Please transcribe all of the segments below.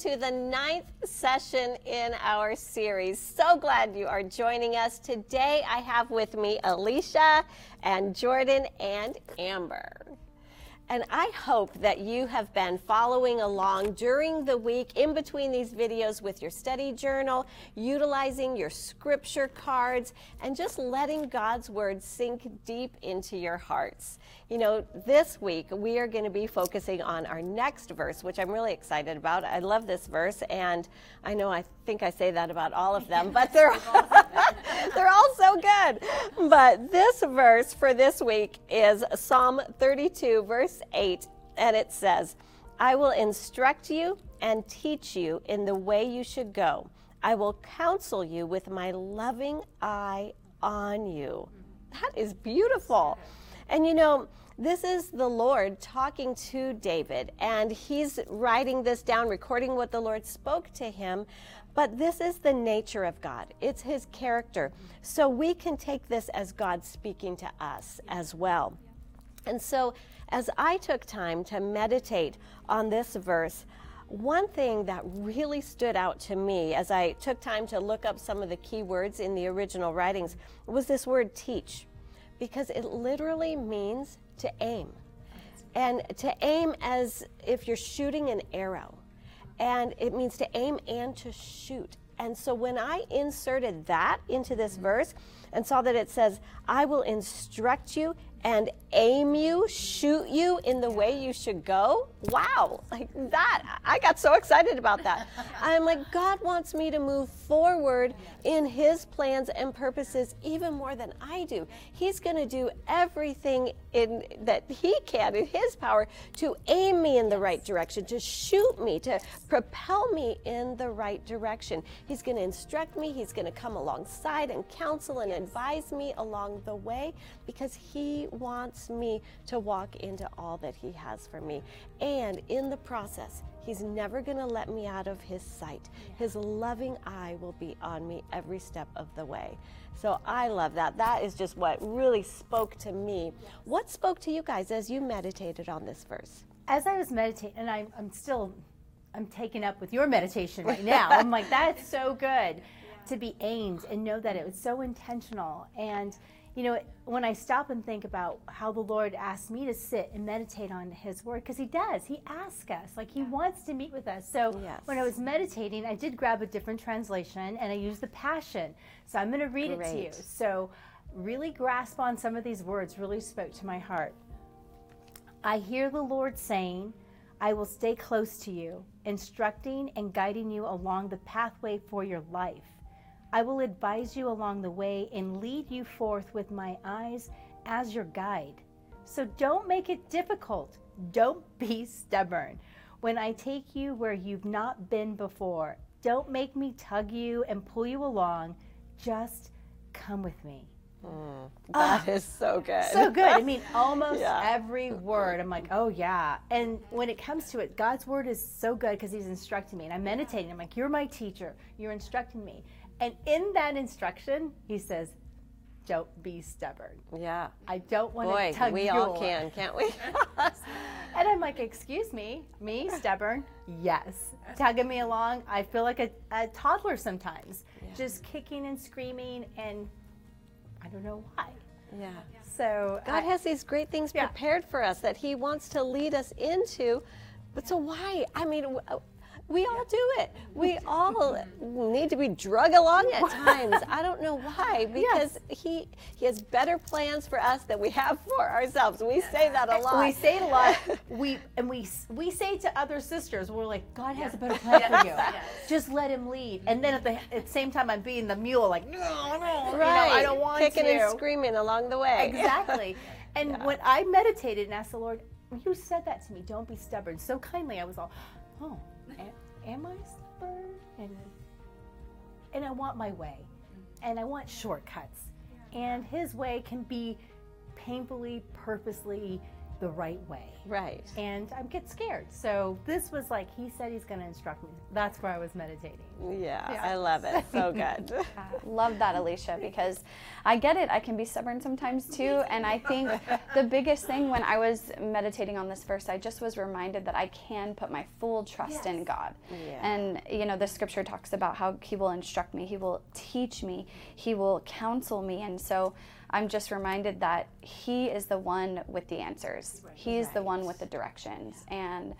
to the ninth session in our series. So glad you are joining us. Today I have with me Alicia and Jordan and Amber. And I hope that you have been following along during the week in between these videos with your study journal, utilizing your scripture cards, and just letting God's word sink deep into your hearts. You know, this week we are going to be focusing on our next verse, which I'm really excited about. I love this verse, and I know I think I say that about all of them, but they're they're all so good. But this verse for this week is Psalm 32, verse 8, and it says, I will instruct you and teach you in the way you should go. I will counsel you with my loving eye on you. That is beautiful. And you know, this is the Lord talking to David, and he's writing this down, recording what the Lord spoke to him. But this is the nature of God, it's his character. So we can take this as God speaking to us as well. And so, as I took time to meditate on this verse, one thing that really stood out to me as I took time to look up some of the key words in the original writings was this word teach, because it literally means to aim. And to aim as if you're shooting an arrow. And it means to aim and to shoot. And so when I inserted that into this verse and saw that it says, I will instruct you and aim you, shoot you in the way you should go. Wow, like that. I got so excited about that. I'm like, God wants me to move forward in His plans and purposes even more than I do. He's going to do everything in that He can in His power to aim me in the right direction, to shoot me, to propel me in the right direction. He's going to instruct me, He's going to come alongside and counsel and advise me along the way because He wants me to walk into all that He has for me. And in the process, He's never going to let me out of His sight. His loving eye will be on me every step of the way. So I love that. That is just what really spoke to me. What spoke to you guys as you meditated on this verse? As I was meditating, and I'm, I'm still, I'm taken up with your meditation right now. I'm like, that's so good to be aimed and know that it was so intentional. And you know, when I stop and think about how the Lord asked me to sit and meditate on His Word, because He does, He asks us, like He wants to meet with us. So yes. when I was meditating, I did grab a different translation and I used the Passion. So I'm going to read Great. it to you. So really grasp on some of these words, really spoke to my heart. I hear the Lord saying, I will stay close to you, instructing and guiding you along the pathway for your life. I will advise you along the way and lead you forth with my eyes as your guide. So don't make it difficult. Don't be stubborn. When I take you where you've not been before, don't make me tug you and pull you along. Just come with me. Mm, that is so good. So good. I mean, almost yeah. every word. I'm like, oh yeah. And when it comes to it, God's word is so good because He's instructing me, and I'm meditating. I'm like, you're my teacher. You're instructing me. And in that instruction, he says, don't be stubborn. Yeah. I don't want to tug we you. all can, can't we? and I'm like, excuse me, me stubborn? Yes. Tugging me along. I feel like a, a toddler sometimes, yeah. just kicking and screaming, and I don't know why. Yeah. So God I, has these great things yeah. prepared for us that He wants to lead us into. But so why? I mean, uh, we all do it. We all need to be drug along at times. I don't know why, because yes. he he has better plans for us than we have for ourselves. We say that a eh, lot. We say it a lot. we and we we say to other sisters, we're like, God has a better plan for you. Just let Him lead. And then at the at the same time, I'm being the mule, like, no, no, right. You know, I don't want Kicking to. and screaming along the way. Exactly. And yeah. when I meditated and asked the Lord, you said that to me, don't be stubborn. So kindly, I was all, oh am I stubborn? And and I want my way, and I want shortcuts, and His way can be painfully, purposely the right way. Right. And I get scared. So this was like He said He's going to instruct me. That's where I was meditating. Yeah, yeah. I love it. So good. love that, Alicia, because I get it. I can be stubborn sometimes too. And I think the biggest thing when I was meditating on this verse, I just was reminded that I can put my full trust yes. in God. Yeah. And, you know, the scripture talks about how He will instruct me, He will teach me, He will counsel me. And so I'm just reminded that He is the one with the answers, He's right. the one with the directions. And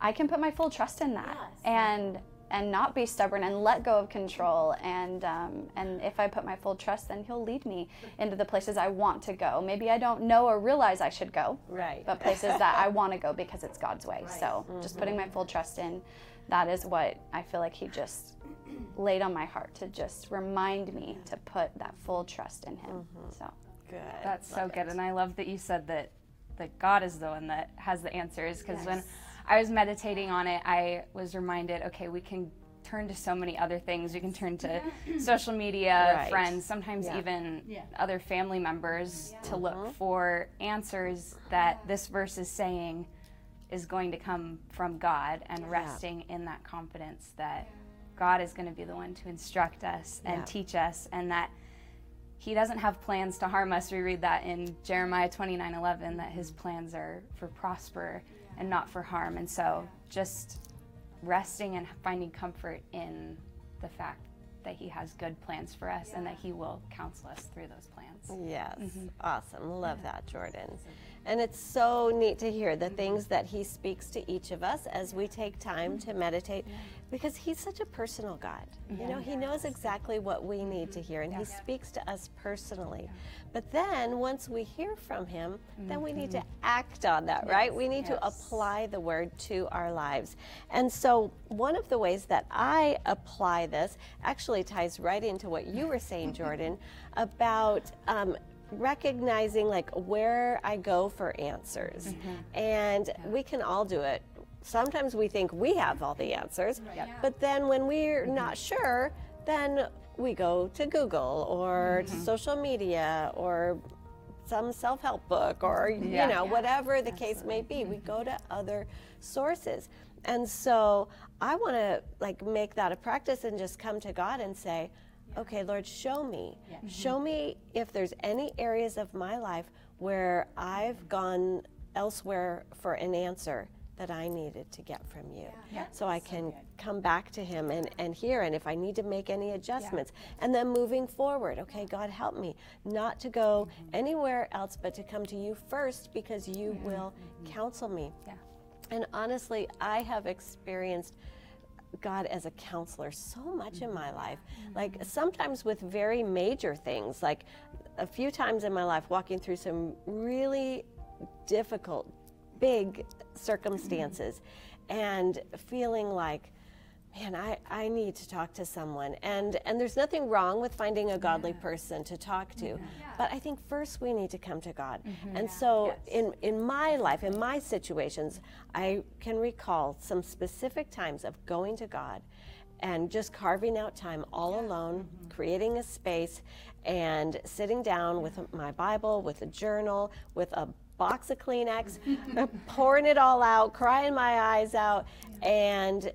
I can put my full trust in that. Yes. And and not be stubborn and let go of control. And um, and if I put my full trust, then He'll lead me into the places I want to go. Maybe I don't know or realize I should go, right? But places that I want to go because it's God's way. Right. So mm-hmm. just putting my full trust in, that is what I feel like He just laid on my heart to just remind me to put that full trust in Him. Mm-hmm. So good. That's love so good, it. and I love that you said that that God is the one that has the answers because yes. when I was meditating on it, I was reminded, okay, we can turn to so many other things. We can turn to social media, right. friends, sometimes yeah. even yeah. other family members yeah. to look uh-huh. for answers that this verse is saying is going to come from God and resting in that confidence that God is going to be the one to instruct us and teach us and that he doesn't have plans to harm us. We read that in Jeremiah 29 11, that his plans are for prosper and not for harm. And so just resting and finding comfort in the fact that he has good plans for us and that he will counsel us through those plans. Yes, mm-hmm. awesome. Love yeah. that, Jordan. And it's so neat to hear the things that he speaks to each of us as we take time to meditate because he's such a personal God. You know, he knows exactly what we need to hear and he speaks to us personally. But then once we hear from him, then we need to mm-hmm. act on that, right? We need to apply the word to our lives. And so one of the ways that I apply this actually ties right into what you were saying, Jordan, about um, recognizing like where I go for answers. Mm-hmm. And yeah. we can all do it. Sometimes we think we have all the answers, right. but then when we're mm-hmm. not sure, then we go to Google or mm-hmm. to social media or some self-help book or yeah. you know yeah. whatever the Absolutely. case may be we go to other sources and so i want to like make that a practice and just come to god and say okay, Lord, show me. Yeah. Mm-hmm. Show me if there's any areas of my life where I've gone elsewhere for an answer that I needed to get from you. Yeah. Yeah. So I can so come back to him and, and hear and if I need to make any adjustments. Yeah. And then moving forward, okay, God help me not to go mm-hmm. anywhere else but to come to you first because you mm-hmm. will mm-hmm. counsel me. Yeah. And honestly, I have experienced God as a counselor so much in my life. Like sometimes with very major things, like a few times in my life walking through some really difficult, big circumstances and feeling like, man, I, I need to talk to someone. And, and there's nothing wrong with finding a godly yeah. person to talk to. Yeah. But I think first we need to come to God. Mm-hmm. And yeah. so yes. in, in my life, in my situations, I can recall some specific times of going to God and just carving out time all alone, mm-hmm. creating a space, and sitting down with my Bible, with a journal, with a box of Kleenex, pouring it all out, crying my eyes out, and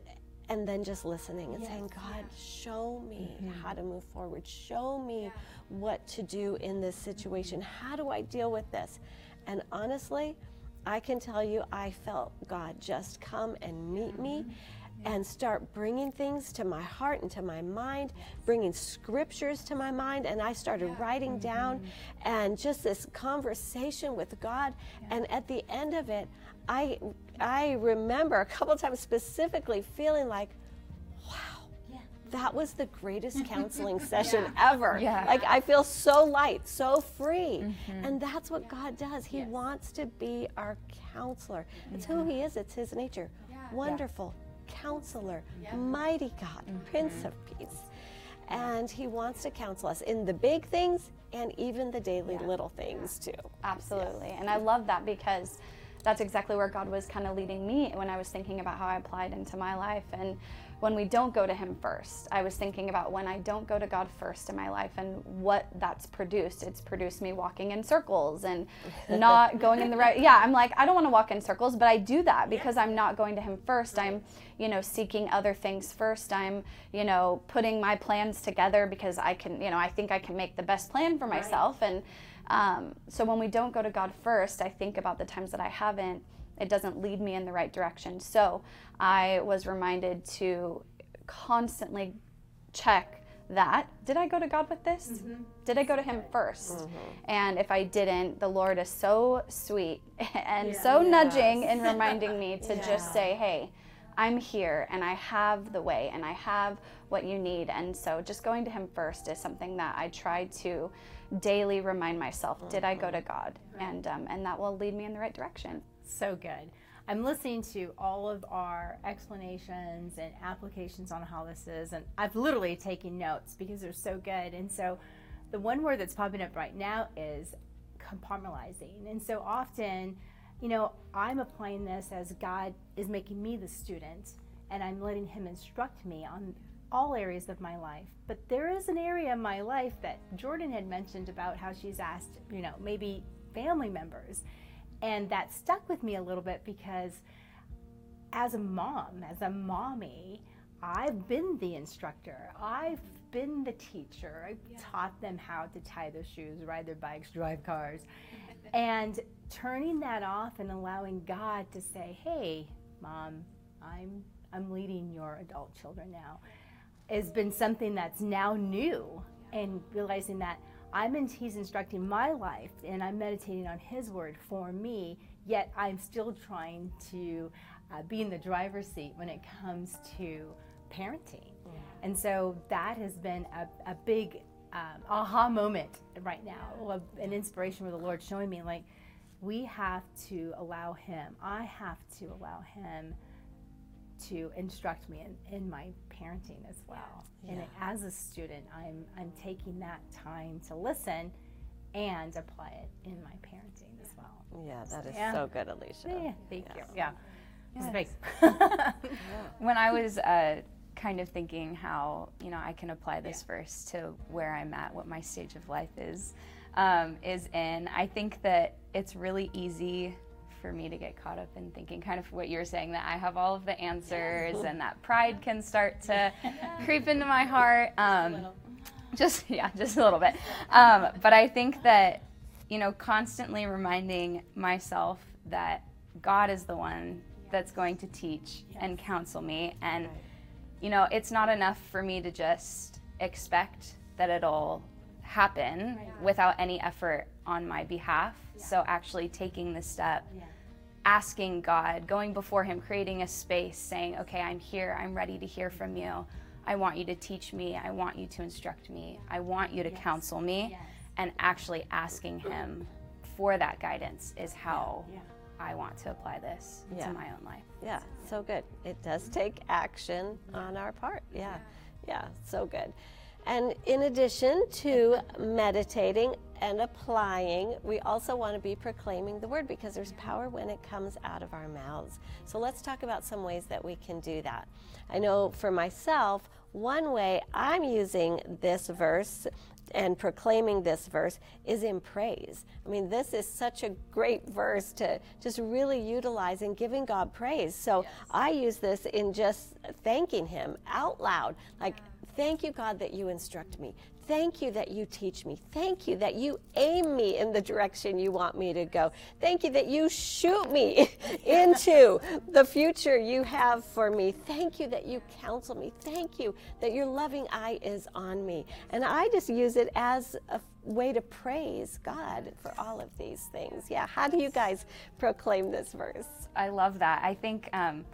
and then just listening and yes, saying, God, yes. show me mm-hmm. how to move forward. Show me yeah. what to do in this situation. How do I deal with this? And honestly, I can tell you, I felt God just come and meet mm-hmm. me and start bringing things to my heart and to my mind, bringing scriptures to my mind. And I started yeah. writing mm-hmm. down and just this conversation with God. Yeah. And at the end of it, I, I remember a couple times specifically feeling like, wow, that was the greatest counseling session yeah. ever. Yeah. Like I feel so light, so free. Mm-hmm. And that's what God does. He yes. wants to be our counselor. It's who he is, it's his nature. Wonderful counselor, mighty God, mm-hmm. Prince of Peace. And He wants to counsel us in the big things and even the daily yeah. little things too. Absolutely. And I love that because that's exactly where God was kind of leading me when I was thinking about how I applied into my life. And when we don't go to Him first. I was thinking about when I don't go to God first in my life and what that's produced. It's produced me walking in circles and not going in the right. Yeah, I'm like, I don't want to walk in circles, but I do that because I'm not going to Him first. I'm, you know, seeking other things first. I'm, you know, putting my plans together because I can, you know, I think I can make the best plan for myself. And um, so when we don't go to God first, I think about the times that I haven't it doesn't lead me in the right direction. So I was reminded to constantly check that did I go to God with this? Mm-hmm. Did I go to Him 1st mm-hmm. And if I didn't, the Lord is so sweet and yeah, so yes. nudging and reminding me to yeah. just say, hey, I'm here and I have the way and I have what you need. And so just going to Him first is something that I try to daily remind myself did I go to God? And, um, and that will lead me in the right direction. So good. I'm listening to all of our explanations and applications on how this is, and I've literally taken notes because they're so good. And so, the one word that's popping up right now is compartmentalizing. And so often, you know, I'm applying this as God is making me the student, and I'm letting Him instruct me on all areas of my life. But there is an area in my life that Jordan had mentioned about how she's asked, you know, maybe family members and that stuck with me a little bit because as a mom, as a mommy, I've been the instructor. I've been the teacher. I've yeah. taught them how to tie their shoes, ride their bikes, drive cars. And turning that off and allowing God to say, "Hey, mom, I'm I'm leading your adult children now." has been something that's now new and realizing that I'm in, he's instructing my life and I'm meditating on his word for me, yet I'm still trying to uh, be in the driver's seat when it comes to parenting. Yeah. And so that has been a, a big um, aha moment right now, an inspiration where the Lord showing me like we have to allow him, I have to allow him to instruct me in, in my parenting as well. Yeah. And as a student, I'm I'm taking that time to listen and apply it in my parenting as well. Yeah, that is yeah. so good, Alicia. Yeah, thank you. Yeah. Yes. when I was uh, kind of thinking how you know I can apply this yeah. verse to where I'm at, what my stage of life is, um, is in. I think that it's really easy for me to get caught up in thinking kind of what you're saying that I have all of the answers and that pride can start to creep into my heart. Um, just yeah, just a little bit. Um, but I think that you know, constantly reminding myself that God is the one that's going to teach and counsel me, and you know, it's not enough for me to just expect that it'll happen without any effort on my behalf. Yeah. So actually taking the step, yeah. asking God, going before Him, creating a space, saying, okay, I'm here, I'm ready to hear from you. I want you to teach me, I want you to instruct me, I want you to yes. counsel me. Yes. And actually asking Him for that guidance is how. Yeah. I want to apply this yeah. to my own life. Yeah, so good. It does take action on our part. Yeah, yeah, so good. And in addition to meditating and applying, we also want to be proclaiming the word because there's power when it comes out of our mouths. So let's talk about some ways that we can do that. I know for myself, one way I'm using this verse and proclaiming this verse is in praise. I mean, this is such a great verse to just really utilize in giving God praise. So yes. I use this in just thanking Him out loud. Like, Thank you, God, that you instruct me. Thank you that you teach me. Thank you that you aim me in the direction you want me to go. Thank you that you shoot me into the future you have for me. Thank you that you counsel me. Thank you that your loving eye is on me. And I just use it as a way to praise God for all of these things. Yeah. How do you guys proclaim this verse? I love that. I think. Um,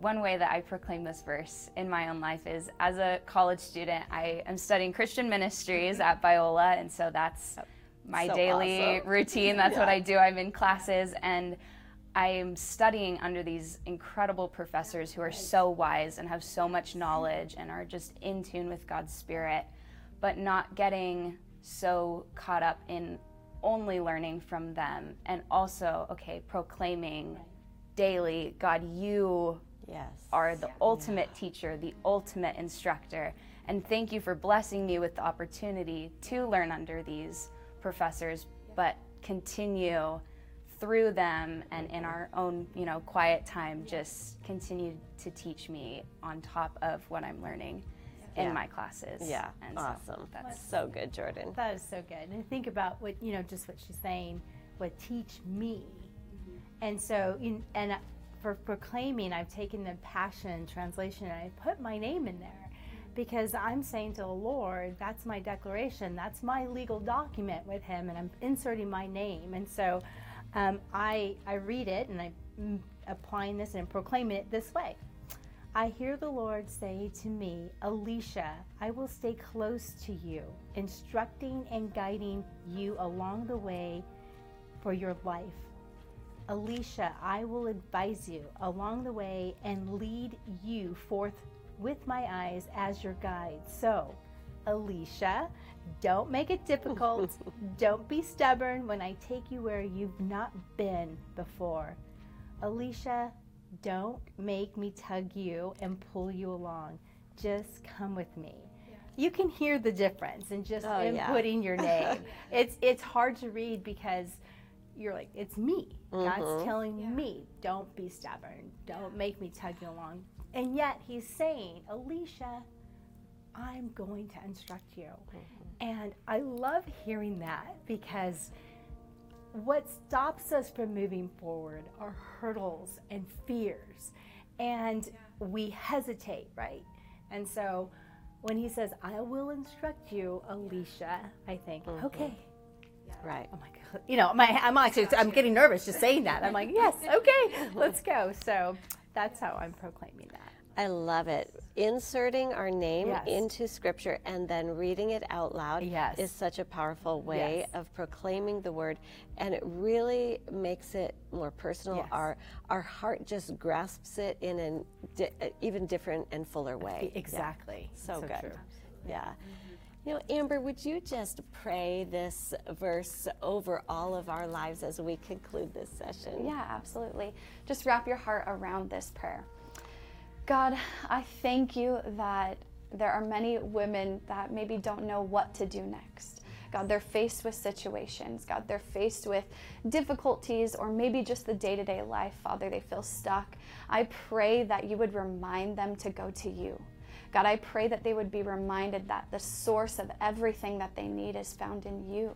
one way that I proclaim this verse in my own life is as a college student, I am studying Christian ministries at Biola, and so that's my so daily awesome. routine. That's yeah. what I do. I'm in classes and I am studying under these incredible professors who are so wise and have so much knowledge and are just in tune with God's Spirit, but not getting so caught up in only learning from them and also, okay, proclaiming daily, God, you Yes. are the ultimate teacher, the ultimate instructor. And thank you for blessing me with the opportunity to learn under these professors, but continue through them and in our own, you know, quiet time just continue to teach me on top of what I'm learning in Yeah. my classes. Yeah. And so awesome. that's so good, Jordan. That is so good. And think about what, you know, just what she's saying, what teach me. Mm-hmm. And so, in, and for proclaiming, I've taken the Passion Translation and I put my name in there because I'm saying to the Lord, that's my declaration, that's my legal document with Him, and I'm inserting my name. And so um, I, I read it and I'm applying this and proclaiming it this way. I hear the Lord say to me, Alicia, I will stay close to you, instructing and guiding you along the way for your life. Alicia, I will advise you along the way and lead you forth with my eyes as your guide. So, Alicia, don't make it difficult. don't be stubborn when I take you where you've not been before. Alicia, don't make me tug you and pull you along. Just come with me. You can hear the difference in just Oh, yeah. inputting your name. it's it's hard to read because you're like, it's me. Mm-hmm. God's telling me, don't be stubborn. Don't make me tug you along. And yet he's saying, Alicia, I'm going to instruct you. And I love hearing that because what stops us from moving forward are hurdles and fears. And we hesitate, right? And so when he says, I will instruct you, Alicia, I think, okay, Right. oh my god you know my i'm actually i'm getting nervous just saying that i'm like yes okay let's go so that's how i'm proclaiming that I love it. Inserting our name Yes. into scripture and then reading it out loud Yes. is such a powerful way Yes. of proclaiming the word and it really makes it more personal. Our our heart just grasps it in an di- uh, even different and fuller way. Yeah. exactly So, good. true. Yeah. You know, Amber, would you just pray this verse over all of our lives as we conclude this session? Yeah, absolutely. Just wrap your heart around this prayer. God, I thank you that there are many women that maybe don't know what to do next. God, they're faced with situations. God, they're faced with difficulties or maybe just the day to day life. Father, they feel stuck. I pray that you would remind them to go to you. God, I pray that they would be reminded that the source of everything that they need is found in you.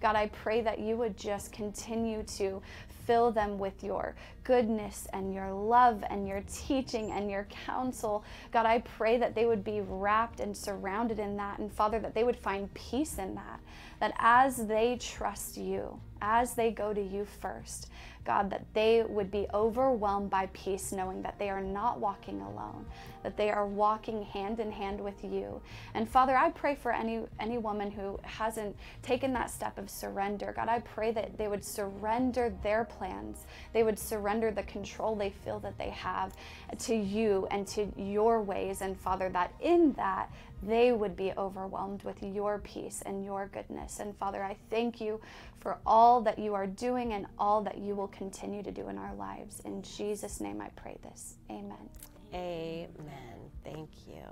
God, I pray that you would just continue to fill them with your goodness and your love and your teaching and your counsel. God, I pray that they would be wrapped and surrounded in that. And Father, that they would find peace in that. That as they trust you, as they go to you first, God, that they would be overwhelmed by peace, knowing that they are not walking alone, that they are walking hand in hand with you. And Father, I pray for any any woman who hasn't taken that step of surrender. God, I pray that they would surrender their plans. They would surrender the control they feel that they have to you and to your ways. And Father, that in that they would be overwhelmed with your peace and your goodness. And Father, I thank you for all that you are doing and all that you will continue to do in our lives. In Jesus' name I pray this. Amen. Amen. Thank you.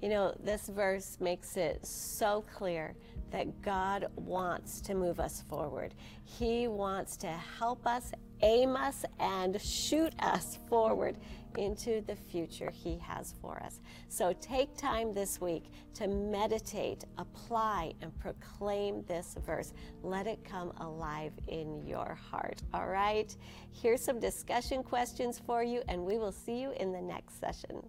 You know, this verse makes it so clear that God wants to move us forward. He wants to help us, aim us, and shoot us forward into the future He has for us. So take time this week to meditate, apply, and proclaim this verse. Let it come alive in your heart. All right? Here's some discussion questions for you, and we will see you in the next session.